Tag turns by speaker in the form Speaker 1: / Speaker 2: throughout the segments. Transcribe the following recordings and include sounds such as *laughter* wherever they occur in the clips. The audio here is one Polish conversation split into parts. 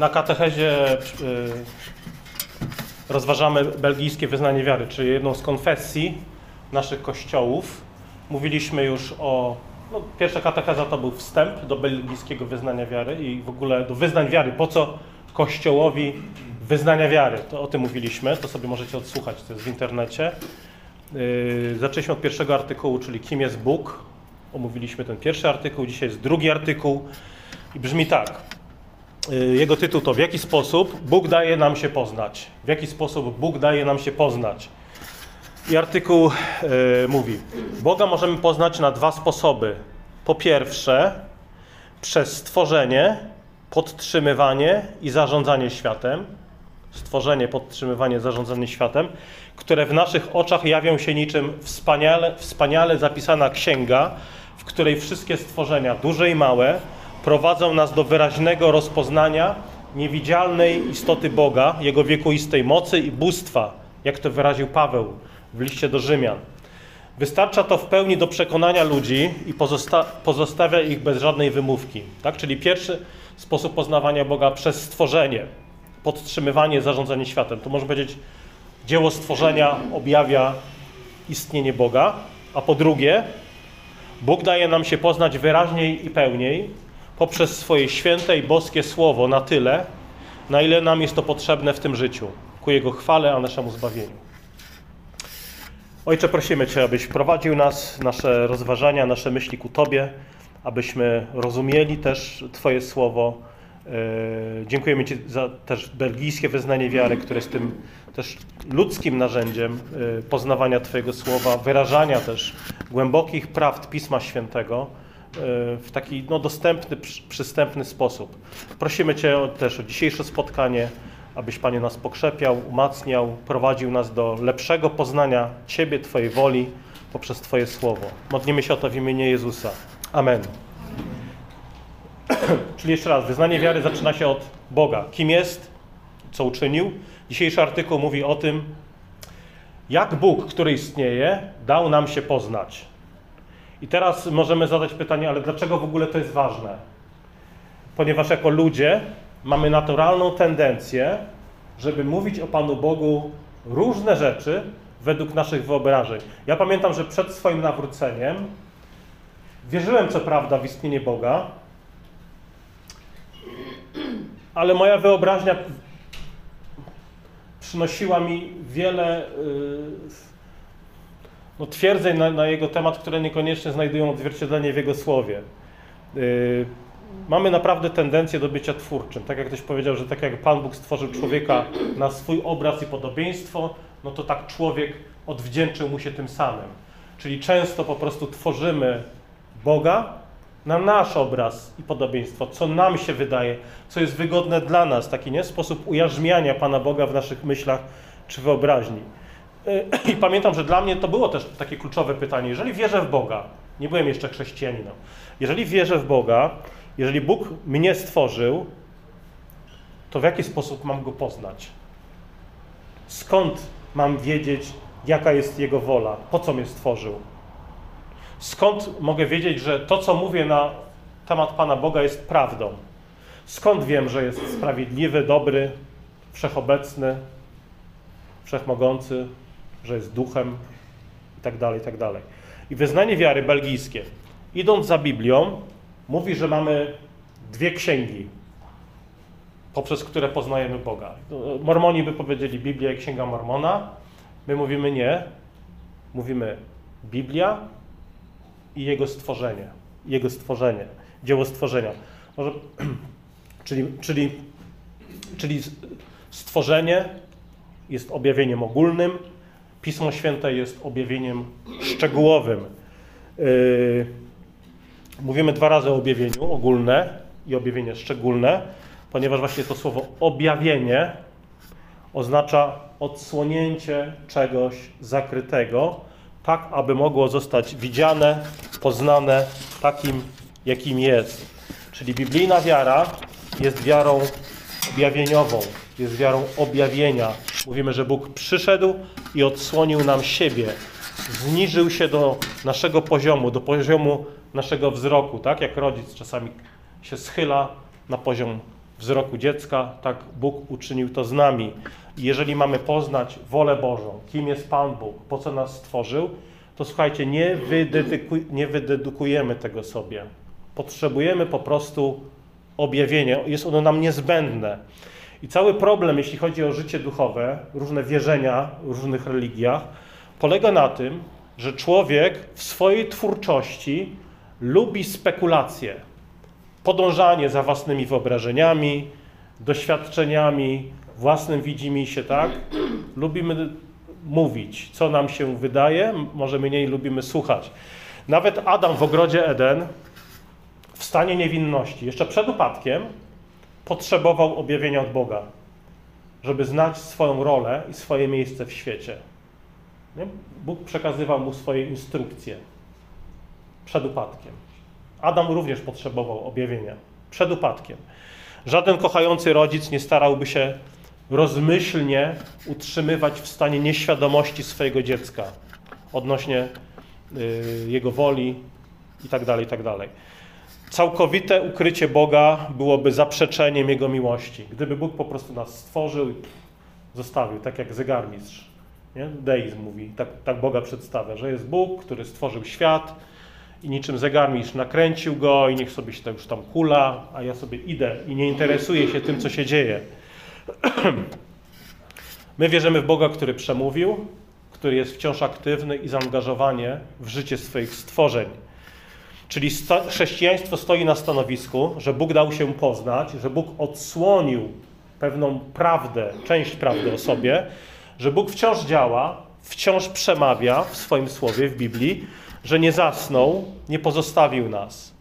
Speaker 1: Na katechezie y, rozważamy belgijskie wyznanie wiary, czyli jedną z konfesji naszych kościołów. Mówiliśmy już o. No, pierwsza katecheza to był wstęp do belgijskiego wyznania wiary i w ogóle do wyznań wiary. Po co kościołowi wyznania wiary? To o tym mówiliśmy, to sobie możecie odsłuchać, to jest w internecie. Yy, zaczęliśmy od pierwszego artykułu, czyli kim jest Bóg. Omówiliśmy ten pierwszy artykuł, dzisiaj jest drugi artykuł i brzmi tak. Yy, jego tytuł to W jaki sposób Bóg daje nam się poznać? W jaki sposób Bóg daje nam się poznać? I artykuł yy, mówi: Boga możemy poznać na dwa sposoby. Po pierwsze, przez stworzenie, podtrzymywanie i zarządzanie światem. Stworzenie, podtrzymywanie, zarządzanie światem, które w naszych oczach jawią się niczym wspaniale, wspaniale zapisana księga, w której wszystkie stworzenia, duże i małe, prowadzą nas do wyraźnego rozpoznania niewidzialnej istoty Boga, Jego wiekuistej mocy i bóstwa, jak to wyraził Paweł w liście do Rzymian. Wystarcza to w pełni do przekonania ludzi i pozosta pozostawia ich bez żadnej wymówki. Tak? Czyli pierwszy sposób poznawania Boga przez stworzenie, podtrzymywanie, zarządzanie światem. To można powiedzieć, dzieło stworzenia objawia istnienie Boga, a po drugie, Bóg daje nam się poznać wyraźniej i pełniej poprzez swoje święte i boskie słowo na tyle, na ile nam jest to potrzebne w tym życiu, ku Jego chwale, a naszemu zbawieniu. Ojcze, prosimy Cię, abyś prowadził nas, nasze rozważania, nasze myśli ku Tobie, abyśmy rozumieli też Twoje słowo. Dziękujemy Ci za też belgijskie wyznanie wiary, które jest tym też ludzkim narzędziem poznawania Twojego słowa, wyrażania też głębokich prawd Pisma Świętego w taki no, dostępny, przystępny sposób. Prosimy Cię też o dzisiejsze spotkanie, abyś Panie nas pokrzepiał, umacniał, prowadził nas do lepszego poznania Ciebie, Twojej woli poprzez Twoje słowo. Modlimy się o to w imieniu Jezusa. Amen. *clears throat* Czyli jeszcze raz, wyznanie wiary zaczyna się od Boga. Kim jest, co uczynił. Dzisiejszy artykuł mówi o tym, jak Bóg, który istnieje, dał nam się poznać. I teraz możemy zadać pytanie, ale dlaczego w ogóle to jest ważne? Ponieważ jako ludzie mamy naturalną tendencję, żeby mówić o Panu Bogu różne rzeczy według naszych wyobrażeń. Ja pamiętam, że przed swoim nawróceniem wierzyłem co prawda w istnienie Boga, ale moja wyobraźnia przynosiła mi wiele no, twierdzeń na, na, jego temat, które niekoniecznie znajdują odzwierciedlenie w jego słowie. Mamy naprawdę tendencję do bycia twórczym. Tak jak ktoś powiedział, że tak jak Pan Bóg stworzył człowieka na swój obraz i podobieństwo, no to tak człowiek odwdzięczył mu się tym samym. Czyli często po prostu tworzymy Boga na nasz obraz i podobieństwo, co nam się wydaje, co jest wygodne dla nas, taki nie sposób ujarzmiania Pana Boga w naszych myślach czy wyobraźni. *clears throat* I pamiętam, że dla mnie to było też takie kluczowe pytanie. Jeżeli wierzę w Boga, nie byłem jeszcze chrześcijaninem, jeżeli wierzę w Boga, jeżeli Bóg mnie stworzył, to w jaki sposób mam Go poznać? Skąd mam wiedzieć, jaka jest Jego wola? Po co mnie stworzył? Skąd mogę wiedzieć, że to, co mówię na temat Pana Boga, jest prawdą? Skąd wiem, że jest sprawiedliwy, dobry, wszechobecny, wszechmogący, że jest duchem i tak dalej, i tak dalej. I wyznanie wiary belgijskie, idąc za Biblią, mówi, że mamy dwie księgi, poprzez które poznajemy Boga. Mormoni by powiedzieli Biblia i Księga Mormona. My mówimy nie. Mówimy Biblia i Jego stworzenie. Jego stworzenie, dzieło stworzenia. Może, *clears throat* czyli, czyli, czyli stworzenie jest objawieniem ogólnym, Pismo Święte jest objawieniem szczegółowym. Yy, mówimy dwa razy o objawieniu ogólne i objawienie szczególne, ponieważ właśnie to słowo objawienie oznacza odsłonięcie czegoś zakrytego, tak aby mogło zostać widziane, poznane takim, jakim jest. Czyli biblijna wiara jest wiarą objawieniową, jest wiarą objawienia. Mówimy, że Bóg przyszedł i odsłonił nam siebie. Zniżył się do naszego poziomu, do poziomu naszego wzroku, tak jak rodzic czasami się schyla na poziom wzroku dziecka, tak Bóg uczynił to z nami. I jeżeli mamy poznać wolę Bożą, kim jest Pan Bóg, po co nas stworzył, to słuchajcie, nie, nie wydedukujemy tego sobie. Potrzebujemy po prostu objawienia. Jest ono nam niezbędne. I cały problem, jeśli chodzi o życie duchowe, różne wierzenia w różnych religiach, polega na tym, że człowiek w swojej twórczości lubi spekulacje, podążanie za własnymi wyobrażeniami, doświadczeniami, własnym widzimisię, tak? Lubimy mówić, co nam się wydaje, może mniej lubimy słuchać. Nawet Adam w ogrodzie Eden w stanie niewinności, jeszcze przed upadkiem, potrzebował objawienia od Boga, żeby znać swoją rolę i swoje miejsce w świecie. Nie? Bóg przekazywał mu swoje instrukcje przed upadkiem. Adam również potrzebował objawienia przed upadkiem. Żaden kochający rodzic nie starałby się rozmyślnie utrzymywać w stanie nieświadomości swojego dziecka odnośnie y, jego woli itd., tak itd. Całkowite ukrycie Boga byłoby zaprzeczeniem Jego miłości. Gdyby Bóg po prostu nas stworzył i zostawił, tak jak zegarmistrz. Nie? Deizm mówi, tak, tak Boga przedstawia, że jest Bóg, który stworzył świat i niczym zegarmistrz nakręcił go i niech sobie się to już tam kula, a ja sobie idę i nie interesuję się tym, co się dzieje. *clears throat* My wierzymy w Boga, który przemówił, który jest wciąż aktywny i zaangażowany w życie swoich stworzeń. Czyli sta chrześcijaństwo stoi na stanowisku, że Bóg dał się poznać, że Bóg odsłonił pewną prawdę, część prawdy o sobie, że Bóg wciąż działa, wciąż przemawia w swoim słowie, w Biblii, że nie zasnął, nie pozostawił nas.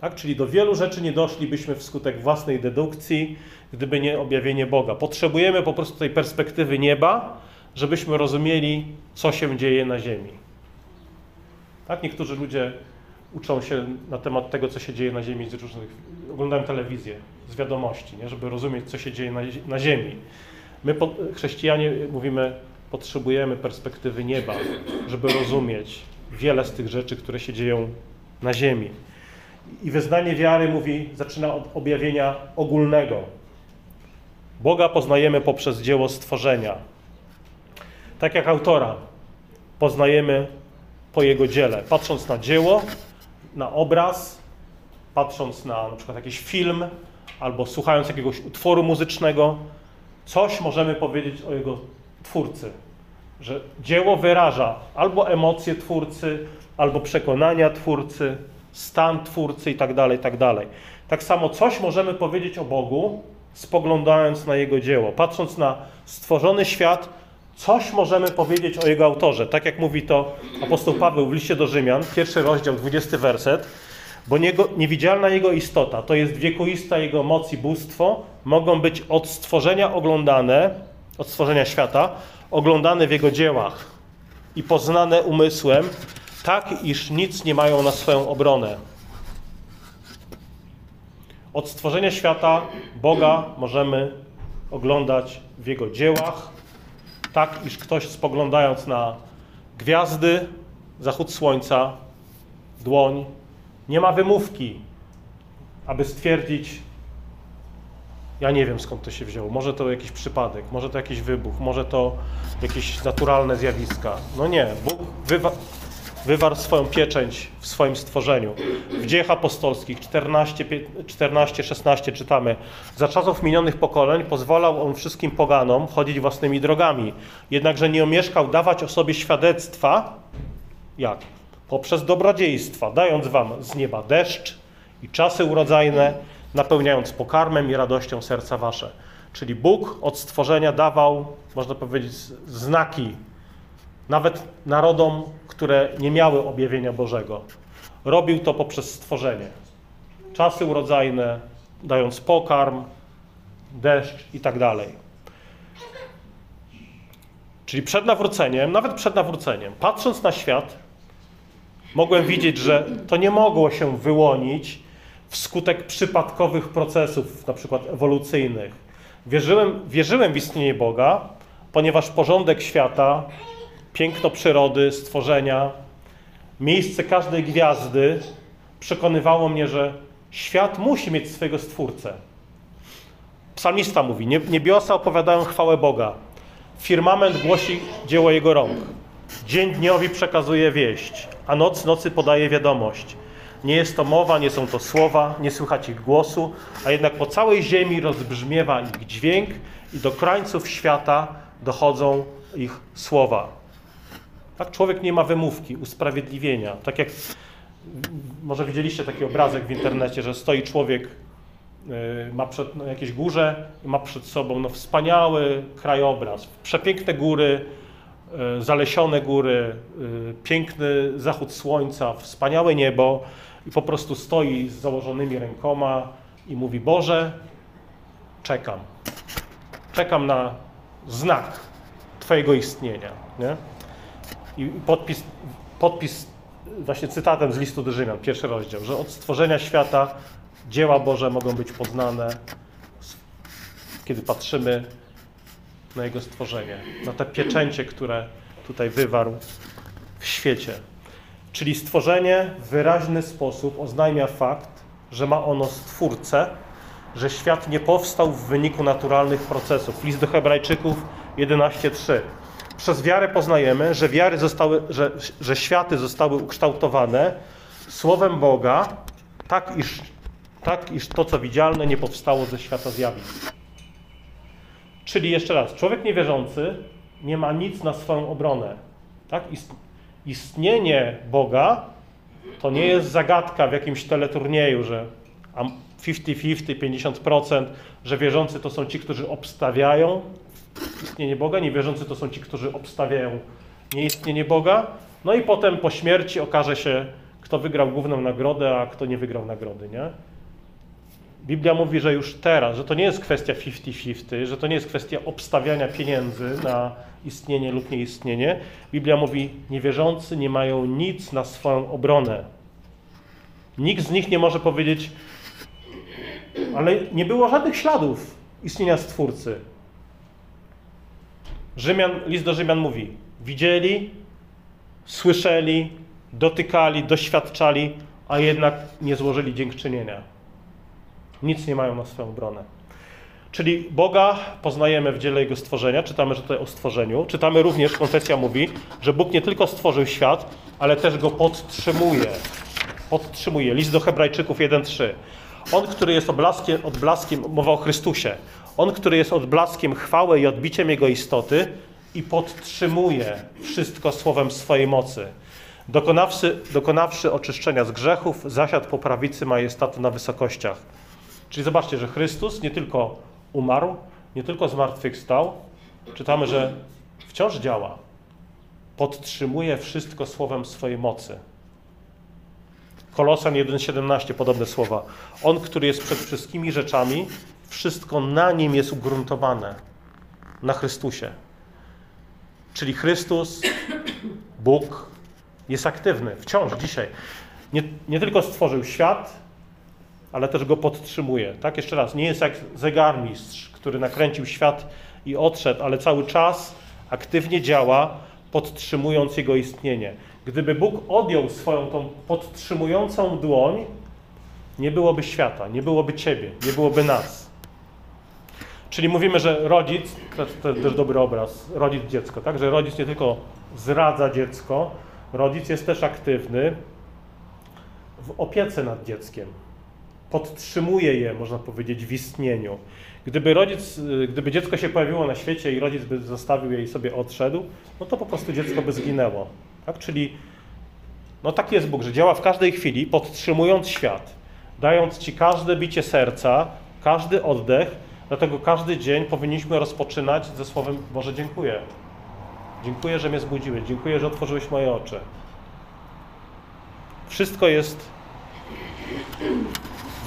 Speaker 1: Tak? Czyli do wielu rzeczy nie doszlibyśmy wskutek własnej dedukcji, gdyby nie objawienie Boga. Potrzebujemy po prostu tej perspektywy nieba, żebyśmy rozumieli, co się dzieje na ziemi. Tak? Niektórzy ludzie uczą się na temat tego, co się dzieje na ziemi z różnych, oglądają telewizję, z wiadomości, nie? żeby rozumieć, co się dzieje na, na ziemi. My, chrześcijanie, mówimy, potrzebujemy perspektywy nieba, żeby rozumieć wiele z tych rzeczy, które się dzieją na ziemi. I wyznanie wiary mówi, zaczyna od objawienia ogólnego. Boga poznajemy poprzez dzieło stworzenia. Tak jak autora poznajemy po jego dziele. Patrząc na dzieło, na obraz, patrząc na na przykład jakiś film, albo słuchając jakiegoś utworu muzycznego, coś możemy powiedzieć o jego twórcy. Że dzieło wyraża albo emocje twórcy, albo przekonania twórcy, stan twórcy itd., tak itd. Tak, tak samo coś możemy powiedzieć o Bogu, spoglądając na Jego dzieło. Patrząc na stworzony świat, coś możemy powiedzieć o Jego autorze. Tak jak mówi to apostoł Paweł w liście do Rzymian, pierwszy rozdział, 20 werset. Bo niego, niewidzialna Jego istota, to jest wiekuista Jego moc i bóstwo, mogą być od stworzenia oglądane, od stworzenia świata, oglądane w Jego dziełach i poznane umysłem, tak iż nic nie mają na swoją obronę. Od stworzenia świata Boga możemy oglądać w Jego dziełach, tak iż ktoś spoglądając na gwiazdy, zachód słońca, dłoń, nie ma wymówki, aby stwierdzić, ja nie wiem skąd to się wzięło. Może to jakiś przypadek, może to jakiś wybuch, może to jakieś naturalne zjawiska. No nie, Bóg wywa wywarł swoją pieczęć w swoim stworzeniu. W dziejach apostolskich 14-16 czytamy: Za czasów minionych pokoleń pozwalał on wszystkim poganom chodzić własnymi drogami, jednakże nie omieszkał dawać o sobie świadectwa, jak? Poprzez dobrodziejstwa, dając wam z nieba deszcz i czasy urodzajne, napełniając pokarmem i radością serca wasze. Czyli Bóg od stworzenia dawał, można powiedzieć, znaki nawet narodom, które nie miały objawienia Bożego. Robił to poprzez stworzenie. Czasy urodzajne, dając pokarm, deszcz i tak dalej. Czyli przed nawróceniem, nawet przed nawróceniem, patrząc na świat, mogłem widzieć, że to nie mogło się wyłonić wskutek przypadkowych procesów, na przykład ewolucyjnych. Wierzyłem, wierzyłem w istnienie Boga, ponieważ porządek świata piękno przyrody, stworzenia, miejsce każdej gwiazdy przekonywało mnie, że świat musi mieć swojego stwórcę. Psalmista mówi, niebiosa opowiadają chwałę Boga, firmament głosi dzieło Jego rąk, dzień dniowi przekazuje wieść, a noc nocy podaje wiadomość. Nie jest to mowa, nie są to słowa, nie słychać ich głosu, a jednak po całej ziemi rozbrzmiewa ich dźwięk i do krańców świata dochodzą ich słowa. Tak, człowiek nie ma wymówki, usprawiedliwienia. Tak jak może widzieliście taki obrazek w internecie, że stoi człowiek, y, ma przed, na jakiejś górze i ma przed sobą no, wspaniały krajobraz, przepiękne góry, y, zalesione góry, y, piękny zachód słońca, wspaniałe niebo i po prostu stoi z założonymi rękoma i mówi: Boże, czekam. Czekam na znak Twojego istnienia. Nie? I podpis, podpis właśnie cytatem z listu do Rzymian, pierwszy rozdział, że od stworzenia świata dzieła Boże mogą być poznane, kiedy patrzymy na Jego stworzenie, na te pieczęcie, które tutaj wywarł w świecie. Czyli stworzenie w wyraźny sposób oznajmia fakt, że ma ono stwórcę, że świat nie powstał w wyniku naturalnych procesów. List do Hebrajczyków 11:3. Przez wiarę poznajemy, że, wiary zostały, że, że światy zostały ukształtowane słowem Boga, tak iż, tak iż to, co widzialne, nie powstało ze świata zjawisk. Czyli jeszcze raz, człowiek niewierzący nie ma nic na swoją obronę. Tak? Istnienie Boga to nie jest zagadka w jakimś teleturnieju, że 50-50, 50%, że wierzący to są ci, którzy obstawiają istnienie Boga, niewierzący to są ci, którzy obstawiają nieistnienie Boga. No i potem po śmierci okaże się, kto wygrał główną nagrodę, a kto nie wygrał nagrody, nie? Biblia mówi, że już teraz, że to nie jest kwestia 50-50, że to nie jest kwestia obstawiania pieniędzy na istnienie lub nieistnienie. Biblia mówi, niewierzący nie mają nic na swoją obronę. Nikt z nich nie może powiedzieć, ale nie było żadnych śladów istnienia Stwórcy. Rzymian, list do Rzymian mówi: widzieli, słyszeli, dotykali, doświadczali, a jednak nie złożyli dziękczynienia. Nic nie mają na swoją obronę. Czyli Boga poznajemy w dziele Jego stworzenia, czytamy tutaj o stworzeniu. Czytamy również, konfesja mówi, że Bóg nie tylko stworzył świat, ale też go podtrzymuje. Podtrzymuje. List do Hebrajczyków 1:3. On, który jest odblaskiem, odblaskiem, mowa o Chrystusie, on, który jest odblaskiem chwały i odbiciem Jego istoty i podtrzymuje wszystko słowem swojej mocy. Dokonawszy, dokonawszy oczyszczenia z grzechów, zasiadł po prawicy majestatu na wysokościach. Czyli zobaczcie, że Chrystus nie tylko umarł, nie tylko zmartwychwstał, czytamy, że wciąż działa. Podtrzymuje wszystko słowem swojej mocy. Kolosan 1,17 podobne słowa. On, który jest przed wszystkimi rzeczami, wszystko na nim jest ugruntowane. Na Chrystusie. Czyli Chrystus, Bóg jest aktywny wciąż dzisiaj. Nie, nie tylko stworzył świat, ale też go podtrzymuje. Tak, jeszcze raz, nie jest jak zegarmistrz, który nakręcił świat i odszedł, ale cały czas aktywnie działa, podtrzymując jego istnienie. Gdyby Bóg odjął swoją tą podtrzymującą dłoń, nie byłoby świata, nie byłoby Ciebie, nie byłoby nas. Czyli mówimy, że rodzic, to jest też dobry obraz, rodzic dziecko, tak? Że rodzic nie tylko zradza dziecko, rodzic jest też aktywny w opiece nad dzieckiem. Podtrzymuje je, można powiedzieć, w istnieniu. Gdyby rodzic, gdyby dziecko się pojawiło na świecie i rodzic by zostawił je i sobie odszedł, no to po prostu dziecko by zginęło. Tak? Czyli no taki jest Bóg, że działa w każdej chwili, podtrzymując świat, dając Ci każde bicie serca, każdy oddech, dlatego każdy dzień powinniśmy rozpoczynać ze słowem Boże dziękuję. Dziękuję, że mnie zbudziłeś, dziękuję, że otworzyłeś moje oczy. Wszystko jest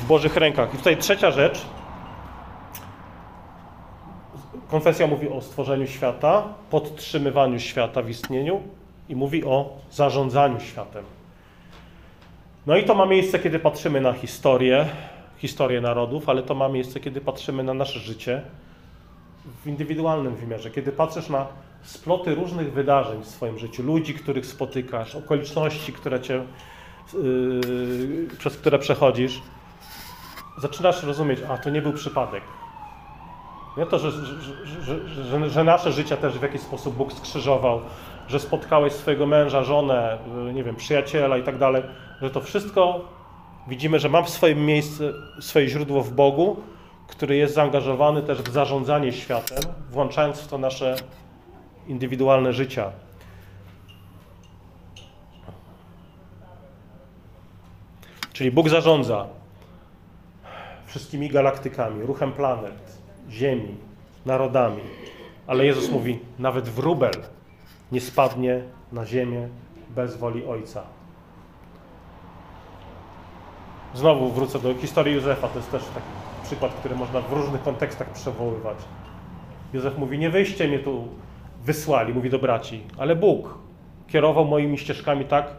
Speaker 1: w Bożych rękach. I tutaj trzecia rzecz. Konfesja mówi o stworzeniu świata, podtrzymywaniu świata w istnieniu i mówi o zarządzaniu światem. No i to ma miejsce, kiedy patrzymy na historię, historię narodów, ale to ma miejsce, kiedy patrzymy na nasze życie w indywidualnym wymiarze. Kiedy patrzysz na sploty różnych wydarzeń w swoim życiu, ludzi, których spotykasz, okoliczności, które cię, yy, przez które przechodzisz, zaczynasz rozumieć, a to nie był przypadek. Nie to, że, że, że, nasze życia też w jakiś sposób Bóg skrzyżował, że spotkałeś swojego męża, żonę, nie wiem, przyjaciela i tak dalej, że to wszystko widzimy, że ma w swoim miejscu swoje źródło w Bogu, który jest zaangażowany też w zarządzanie światem, włączając w to nasze indywidualne życia. Czyli Bóg zarządza wszystkimi galaktykami, ruchem planet, Ziemi, narodami. Ale Jezus mówi, nawet wróbel nie spadnie na ziemię bez woli Ojca. Znowu wrócę do historii Józefa, to jest też taki przykład, który można w różnych kontekstach przywoływać. Józef mówi, nie wyjście mnie tu wysłali, mówi do braci, ale Bóg kierował moimi ścieżkami tak,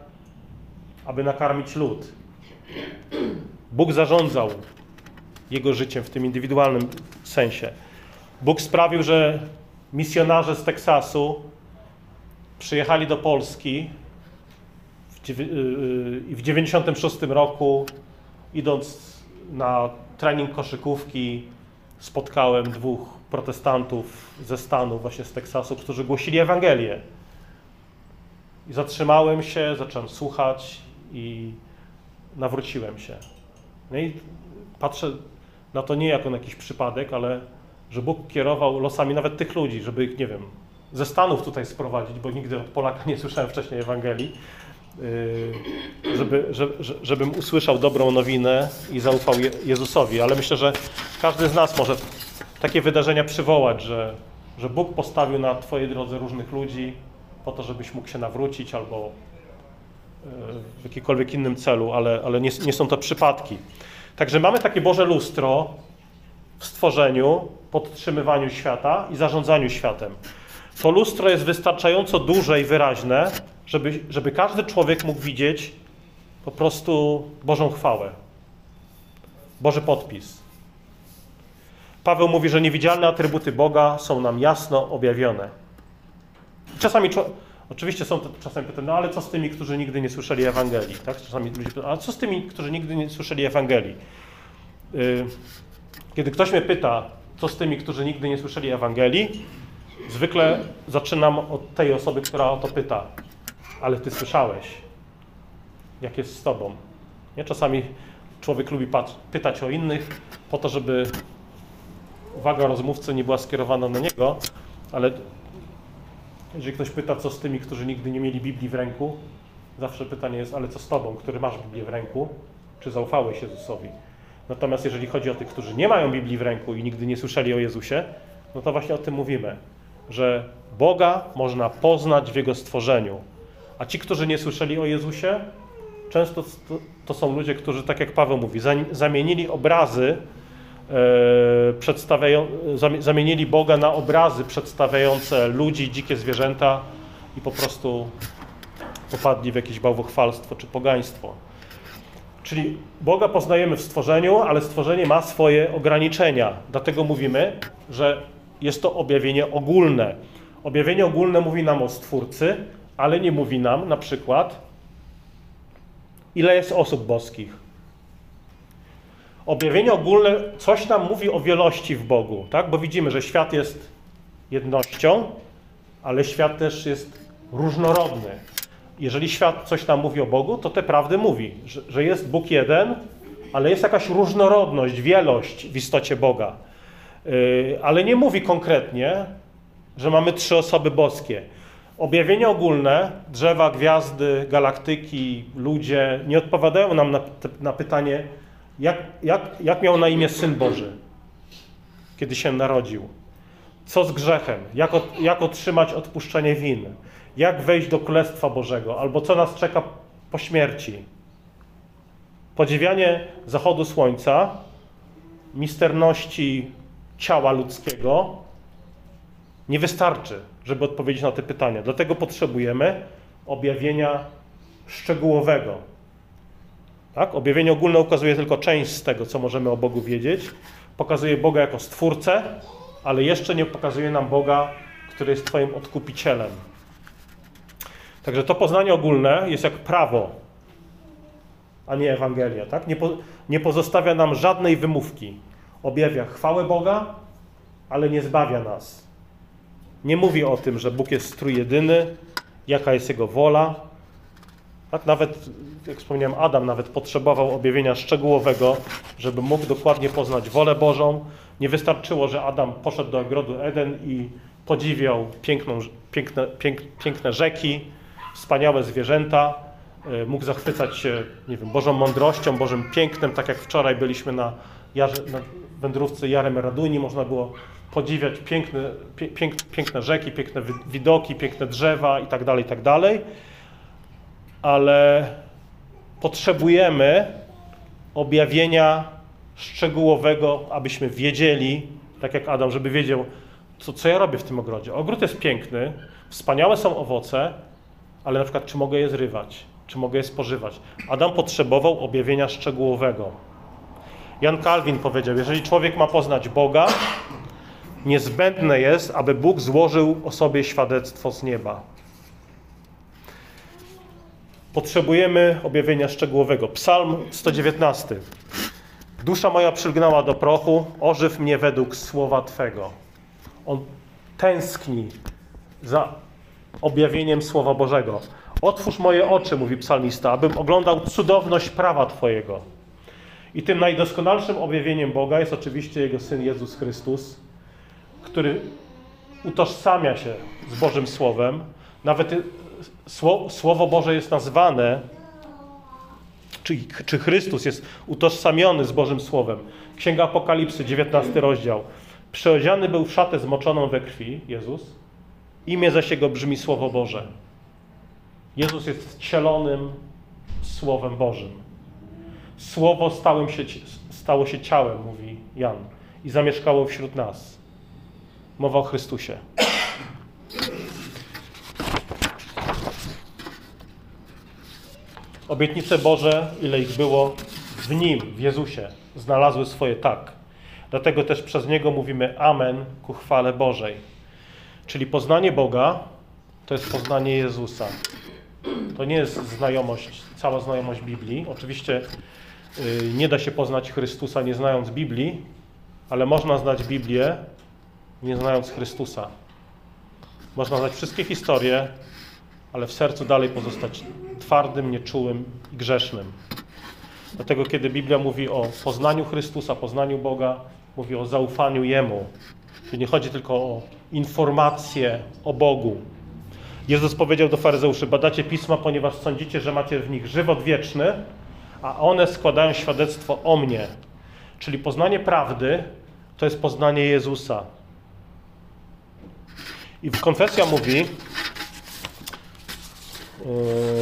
Speaker 1: aby nakarmić lud. Bóg zarządzał jego życiem w tym indywidualnym sensie. Bóg sprawił, że misjonarze z Teksasu przyjechali do Polski y, y, i w 96 roku, idąc na trening koszykówki, spotkałem dwóch protestantów ze Stanów, właśnie z Teksasu, którzy głosili Ewangelię. I zatrzymałem się, zacząłem słuchać i nawróciłem się. No i patrzę na to nie jako na jakiś przypadek, ale że Bóg kierował losami nawet tych ludzi, żeby ich, nie wiem, ze Stanów tutaj sprowadzić, bo nigdy od Polaka nie słyszałem wcześniej Ewangelii, yy, żeby, żeby, żebym usłyszał dobrą nowinę i zaufał Jezusowi. Ale myślę, że każdy z nas może takie wydarzenia przywołać, że, że Bóg postawił na Twojej drodze różnych ludzi po to, żebyś mógł się nawrócić albo yy, w jakikolwiek innym celu, ale, ale nie, nie są to przypadki. Także mamy takie Boże lustro w stworzeniu, podtrzymywaniu świata i zarządzaniu światem. To lustro jest wystarczająco duże i wyraźne, żeby, żeby każdy człowiek mógł widzieć po prostu Bożą chwałę, Boży podpis. Paweł mówi, że niewidzialne atrybuty Boga są nam jasno objawione. Czasami, oczywiście są czasami pytania, no ale co z tymi, którzy nigdy nie słyszeli Ewangelii? Tak? Czasami ludzie pytają, a co z tymi, którzy nigdy nie słyszeli Ewangelii? Y, kiedy ktoś mnie pyta, co z tymi, którzy nigdy nie słyszeli Ewangelii, zwykle zaczynam od tej osoby, która o to pyta. Ale ty słyszałeś, jak jest z tobą. Nie? Czasami człowiek lubi pytać o innych po to, żeby uwaga rozmówcy nie była skierowana na niego, ale jeżeli ktoś pyta, co z tymi, którzy nigdy nie mieli Biblii w ręku, zawsze pytanie jest, ale co z tobą, który masz Biblię w ręku, czy zaufałeś Jezusowi? Natomiast jeżeli chodzi o tych, którzy nie mają Biblii w ręku i nigdy nie słyszeli o Jezusie, no to właśnie o tym mówimy, że Boga można poznać w Jego stworzeniu. A ci, którzy nie słyszeli o Jezusie, często to są ludzie, którzy, tak jak Paweł mówi, zamienili obrazy, przedstawiają, zamienili Boga na obrazy przedstawiające ludzi, dzikie zwierzęta i po prostu popadli w jakieś bałwochwalstwo czy pogaństwo. Czyli Boga poznajemy w stworzeniu, ale stworzenie ma swoje ograniczenia. Dlatego mówimy, że jest to objawienie ogólne. Objawienie ogólne mówi nam o Stwórcy, ale nie mówi nam na przykład, ile jest osób boskich. Objawienie ogólne coś nam mówi o wielości w Bogu, tak? bo widzimy, że świat jest jednością, ale świat też jest różnorodny jeżeli świat coś nam mówi o Bogu, to te prawdy mówi, że, że jest Bóg jeden, ale jest jakaś różnorodność, wielość w istocie Boga. Yy, ale nie mówi konkretnie, że mamy trzy osoby boskie. Objawienia ogólne, drzewa, gwiazdy, galaktyki, ludzie nie odpowiadają nam na, na pytanie, jak, jak, jak miał na imię Syn Boży, kiedy się narodził. Co z grzechem? Jak, od, jak otrzymać odpuszczenie win? jak wejść do Królestwa Bożego, albo co nas czeka po śmierci. Podziwianie zachodu słońca, misterności ciała ludzkiego nie wystarczy, żeby odpowiedzieć na te pytania. Dlatego potrzebujemy objawienia szczegółowego. Tak? Objawienie ogólne ukazuje tylko część z tego, co możemy o Bogu wiedzieć. Pokazuje Boga jako Stwórcę, ale jeszcze nie pokazuje nam Boga, który jest Twoim odkupicielem, Także to poznanie ogólne jest jak prawo, a nie Ewangelia. Tak? Nie, po, nie pozostawia nam żadnej wymówki. Objawia chwałę Boga, ale nie zbawia nas. Nie mówi o tym, że Bóg jest trójjedyny, jaka jest Jego wola. Tak nawet, jak wspomniałem, Adam nawet potrzebował objawienia szczegółowego, żeby mógł dokładnie poznać wolę Bożą. Nie wystarczyło, że Adam poszedł do ogrodu Eden i podziwiał piękną, piękne, pięk, piękne rzeki, wspaniałe zwierzęta, e, mógł zachwycać się nie wiem, Bożą mądrością, Bożym pięknem, tak jak wczoraj byliśmy na, jarze, na wędrówce Jarem Raduni, można było podziwiać piękne, pięk, piękne rzeki, piękne widoki, piękne drzewa itd., tak itd., tak ale potrzebujemy objawienia szczegółowego, abyśmy wiedzieli, tak jak Adam, żeby wiedział, co, co ja robię w tym ogrodzie. Ogród jest piękny, wspaniałe są owoce, ale na przykład czy mogę je zrywać, czy mogę je spożywać. Adam potrzebował objawienia szczegółowego. Jan Kalwin powiedział, jeżeli człowiek ma poznać Boga, niezbędne jest, aby Bóg złożył o sobie świadectwo z nieba. Potrzebujemy objawienia szczegółowego. Psalm 119. Dusza moja przylgnęła do prochu, ożyw mnie według słowa Twego. On tęskni za objawieniem Słowa Bożego. Otwórz moje oczy, mówi psalmista, abym oglądał cudowność prawa Twojego. I tym najdoskonalszym objawieniem Boga jest oczywiście Jego Syn Jezus Chrystus, który utożsamia się z Bożym Słowem. Nawet Słowo Boże jest nazwane, czy, czy Chrystus jest utożsamiony z Bożym Słowem. Księga Apokalipsy, 19 rozdział. Przeodziany był w szatę zmoczoną we krwi, Jezus. Imię zaś Jego brzmi Słowo Boże. Jezus jest wcielonym Słowem Bożym. Słowo się, stało się ciałem, mówi Jan, i zamieszkało wśród nas. Mowa o Chrystusie. Obietnice Boże, ile ich było w Nim, w Jezusie, znalazły swoje tak. Dlatego też przez Niego mówimy Amen ku chwale Bożej. Czyli poznanie Boga to jest poznanie Jezusa. To nie jest znajomość, cała znajomość Biblii. Oczywiście yy, nie da się poznać Chrystusa nie znając Biblii, ale można znać Biblię nie znając Chrystusa. Można znać wszystkie historie, ale w sercu dalej pozostać twardym, nieczułym i grzesznym. Dlatego, kiedy Biblia mówi o poznaniu Chrystusa, poznaniu Boga, mówi o zaufaniu Jemu. Czyli nie chodzi tylko o informacje o Bogu. Jezus powiedział do faryzeuszy: Badacie pisma, ponieważ sądzicie, że macie w nich żywot wieczny, a one składają świadectwo o mnie. Czyli poznanie prawdy to jest poznanie Jezusa. I konfesja mówi,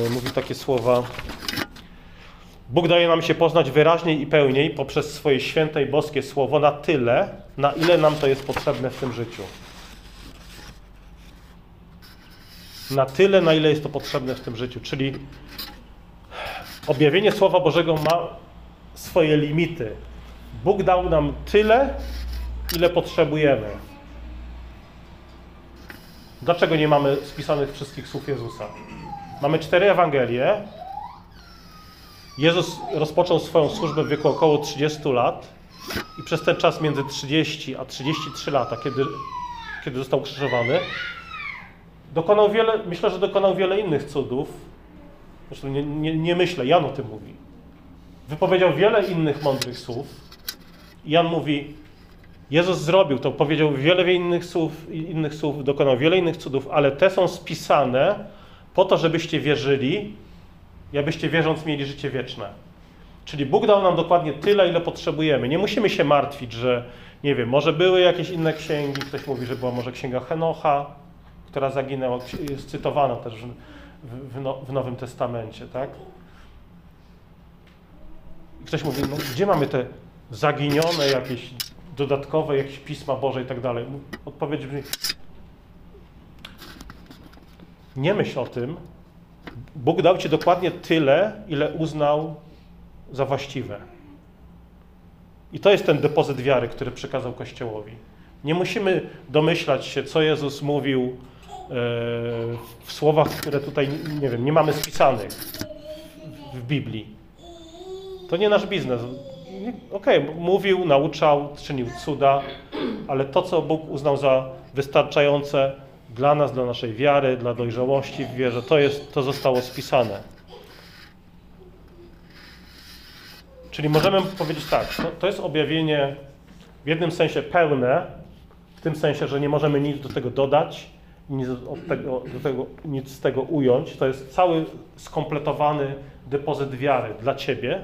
Speaker 1: mówi takie słowa. Bóg daje nam się poznać wyraźniej i pełniej poprzez swoje święte i boskie słowo na tyle, na ile nam to jest potrzebne w tym życiu. Na tyle, na ile jest to potrzebne w tym życiu. Czyli objawienie Słowa Bożego ma swoje limity. Bóg dał nam tyle, ile potrzebujemy. Dlaczego nie mamy spisanych wszystkich słów Jezusa? Mamy cztery Ewangelie. Jezus rozpoczął swoją służbę w wieku około 30 lat i przez ten czas między 30 a 33 lata, kiedy, kiedy został krzyżowany, dokonał wiele, myślę, że dokonał wiele innych cudów. Zresztą nie, nie, nie myślę, Jan o tym mówi. Wypowiedział wiele innych mądrych słów. Jan mówi, Jezus zrobił to, powiedział wiele innych słów, innych słów, dokonał wiele innych cudów, ale te są spisane po to, żebyście wierzyli i abyście wierząc mieli życie wieczne. Czyli Bóg dał nam dokładnie tyle, ile potrzebujemy. Nie musimy się martwić, że nie wiem, może były jakieś inne księgi, ktoś mówi, że była może księga Henocha, która zaginęła, jest cytowana też w, w, no, w Nowym Testamencie, tak? I ktoś mówi, no gdzie mamy te zaginione jakieś dodatkowe jakieś pisma Boże i tak dalej. Odpowiedź brzmi, nie myśl o tym. Bóg dał Ci dokładnie tyle, ile uznał za właściwe. I to jest ten depozyt wiary, który przekazał Kościołowi. Nie musimy domyślać się, co Jezus mówił e, w słowach, które tutaj, nie wiem, nie mamy spisanych w Biblii. To nie nasz biznes okej, okay, mówił, nauczał, czynił cuda, ale to, co Bóg uznał za wystarczające dla nas, dla naszej wiary, dla dojrzałości w wierze, to, jest, to zostało spisane. Czyli możemy powiedzieć tak, to, to jest objawienie w jednym sensie pełne, w tym sensie, że nie możemy nic do tego dodać, nic, od tego, do tego, nic z tego ująć. To jest cały skompletowany depozyt wiary dla Ciebie,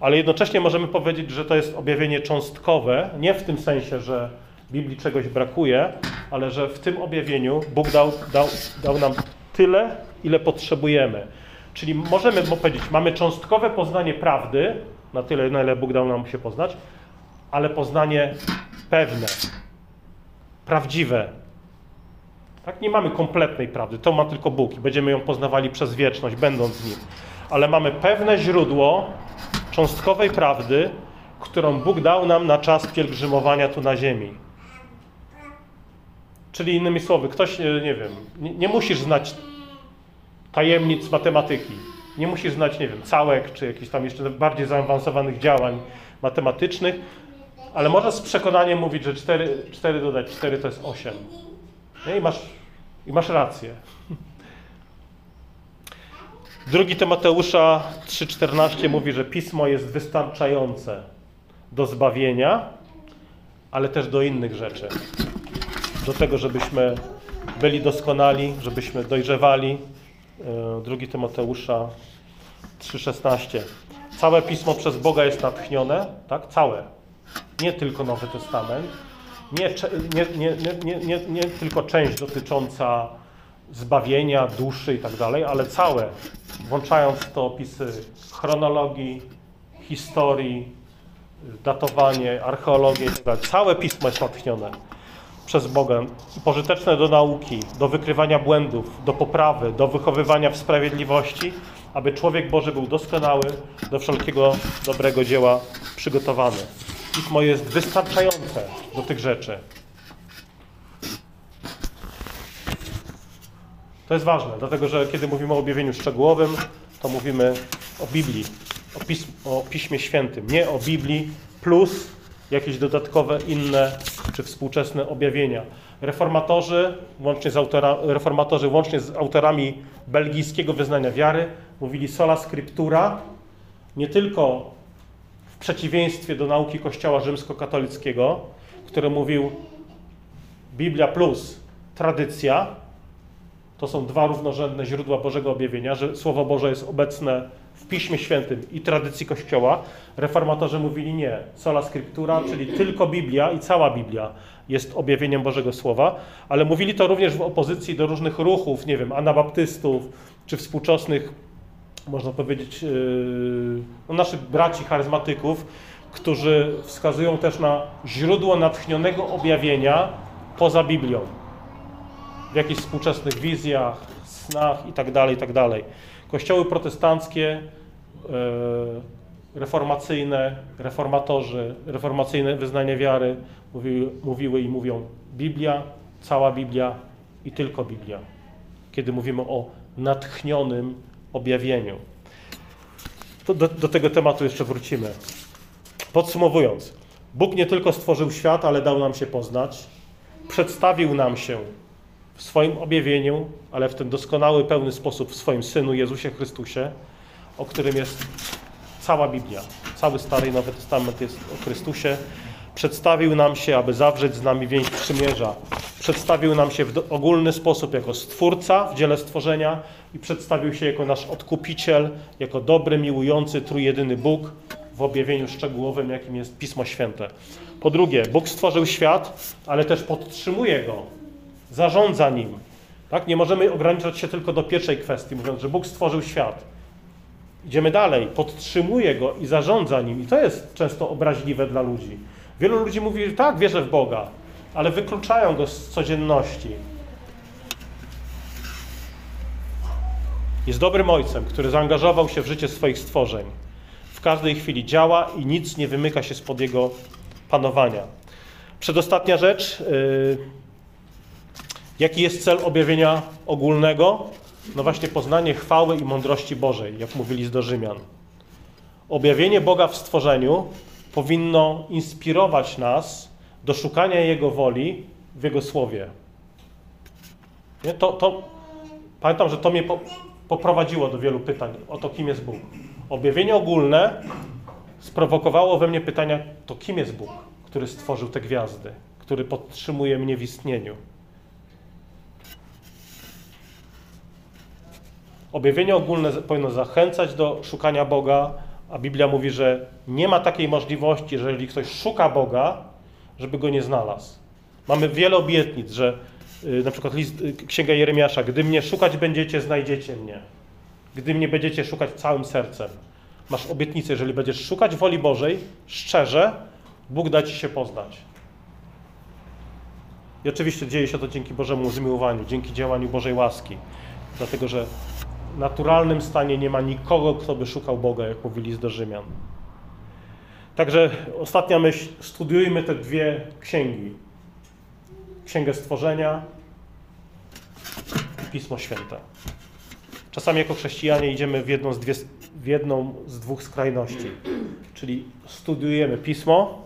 Speaker 1: ale jednocześnie możemy powiedzieć, że to jest objawienie cząstkowe, nie w tym sensie, że Biblii czegoś brakuje, ale że w tym objawieniu Bóg dał, dał, dał nam tyle, ile potrzebujemy. Czyli możemy powiedzieć, mamy cząstkowe poznanie prawdy, na tyle, na ile Bóg dał nam się poznać, ale poznanie pewne, prawdziwe. Tak, nie mamy kompletnej prawdy, to ma tylko Bóg i będziemy ją poznawali przez wieczność, będąc z Nim. Ale mamy pewne źródło cząstkowej prawdy, którą Bóg dał nam na czas pielgrzymowania tu na ziemi. Czyli innymi słowy, ktoś, e, nie wiem, nie, nie musisz znać tajemnic matematyki, nie musisz znać, nie wiem, całek, czy jakichś tam jeszcze bardziej zaawansowanych działań matematycznych, ale możesz z przekonaniem mówić, że 4, 4 dodać 4 to jest 8. Nie? I, masz, I masz rację. Drugi Tymoteusza 3,14 mówi, że pismo jest wystarczające do zbawienia, ale też do innych rzeczy. Do tego, żebyśmy byli doskonali, żebyśmy dojrzewali. E, drugi Tymoteusza 3,16. Całe pismo przez Boga jest natchnione, tak? Całe. Nie tylko Nowy Testament. Nie, nie, nie, nie, tylko część dotycząca zbawienia, duszy i tak dalej, ale całe, włączając w to opisy chronologii, historii, datowanie, archeologię i tak. Całe pismo jest natchnione przez Boga pożyteczne do nauki, do wykrywania błędów, do poprawy, do wychowywania w sprawiedliwości, aby człowiek Boży był doskonały, do wszelkiego dobrego dzieła przygotowany. Pismo jest wystarczające do tych rzeczy. To jest ważne, dlatego że kiedy mówimy o objawieniu szczegółowym, to mówimy o Biblii, o, pism, o Piśmie Świętym, nie o Biblii plus jakieś dodatkowe inne czy współczesne objawienia. Reformatorzy, łącznie z autora, reformatorzy łącznie z autorami belgijskiego wyznania wiary mówili sola scriptura, nie tylko w przeciwieństwie do nauki Kościoła rzymskokatolickiego, który mówił Biblia plus tradycja, to są dwa równorzędne źródła Bożego objawienia, że Słowo Boże jest obecne w Piśmie Świętym i tradycji Kościoła. Reformatorzy mówili nie. Sola Scriptura, czyli tylko Biblia i cała Biblia jest objawieniem Bożego Słowa, ale mówili to również w opozycji do różnych ruchów, nie wiem, anabaptystów, czy współczesnych, można powiedzieć, yy, no naszych braci charyzmatyków, którzy wskazują też na źródło natchnionego objawienia poza Biblią w jakichś współczesnych wizjach, snach itd., tak itd. Kościoły protestanckie, e, reformacyjne, reformatorzy, reformacyjne wyznanie wiary mówiły, mówiły i mówią Biblia, cała Biblia i tylko Biblia. Kiedy mówimy o natchnionym objawieniu. Do, do tego tematu jeszcze wrócimy. Podsumowując, Bóg nie tylko stworzył świat, ale dał nam się poznać, przedstawił nam się w swoim objawieniu, ale w ten doskonały, pełny sposób w swoim Synu Jezusie Chrystusie, o którym jest cała Biblia. Cały Stary i Nowy Testament jest o Chrystusie. Przedstawił nam się, aby zawrzeć z nami więź przymierza. Przedstawił nam się w ogólny sposób jako Stwórca w dziele stworzenia i przedstawił się jako nasz Odkupiciel, jako dobry, miłujący, trójjedyny Bóg w objawieniu szczegółowym, jakim jest Pismo Święte. Po drugie, Bóg stworzył świat, ale też podtrzymuje go zarządza nim. Tak? Nie możemy ograniczać się tylko do pierwszej kwestii, mówiąc, że Bóg stworzył świat. Idziemy dalej, podtrzymuje go i zarządza nim. I to jest często obraźliwe dla ludzi. Wielu ludzi mówi, tak, wierzę w Boga, ale wykluczają go z codzienności. Jest dobrym ojcem, który zaangażował się w życie swoich stworzeń. W każdej chwili działa i nic nie wymyka się spod jego panowania. Przedostatnia rzecz. Yy, Jaki jest cel objawienia ogólnego? No właśnie poznanie chwały i mądrości Bożej, jak mówili do Rzymian. Objawienie Boga w stworzeniu powinno inspirować nas do szukania Jego woli w Jego słowie. Nie? To, to, pamiętam, że to mnie po, poprowadziło do wielu pytań o to, kim jest Bóg. Objawienie ogólne sprowokowało we mnie pytania, to kim jest Bóg, który stworzył te gwiazdy, który podtrzymuje mnie w istnieniu. Objawienie ogólne powinno zachęcać do szukania Boga, a Biblia mówi, że nie ma takiej możliwości, jeżeli ktoś szuka Boga, żeby go nie znalazł. Mamy wiele obietnic, że y, na przykład list, y, Księga Jeremiasza, gdy mnie szukać będziecie, znajdziecie mnie. Gdy mnie będziecie szukać całym sercem. Masz obietnicę, jeżeli będziesz szukać woli Bożej, szczerze, Bóg da ci się poznać. I oczywiście dzieje się to dzięki Bożemu zmiłowaniu, dzięki działaniu Bożej łaski. Dlatego, że naturalnym stanie nie ma nikogo, kto by szukał Boga, jak mówi list do Rzymian. Także ostatnia myśl, studiujmy te dwie księgi. Księgę Stworzenia Pismo Święte. Czasami jako chrześcijanie idziemy w jedną z, dwie, w jedną z dwóch skrajności. Czyli studiujemy Pismo,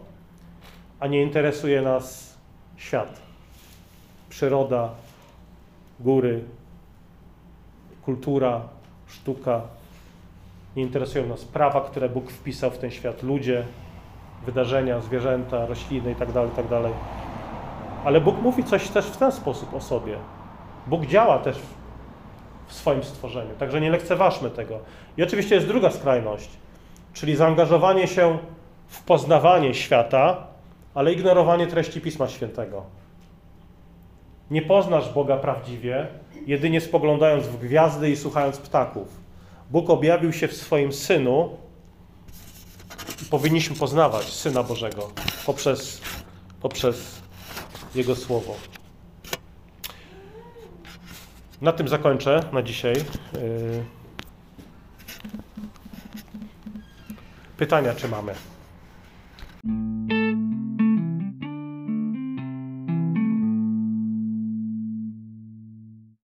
Speaker 1: a nie interesuje nas świat, przyroda, góry, kultura, sztuka. Nie interesują nas prawa, które Bóg wpisał w ten świat, ludzie, wydarzenia, zwierzęta, rośliny itd., itd. Ale Bóg mówi coś też w ten sposób o sobie. Bóg działa też w, w swoim stworzeniu, także nie lekceważmy tego. I oczywiście jest druga skrajność, czyli zaangażowanie się w poznawanie świata, ale ignorowanie treści Pisma Świętego. Nie poznasz Boga prawdziwie, jedynie spoglądając w gwiazdy i słuchając ptaków. Bóg objawił się w swoim Synu i powinniśmy poznawać Syna Bożego poprzez, poprzez Jego Słowo. Na tym zakończę na dzisiaj. Yy, Pytania, czy mamy?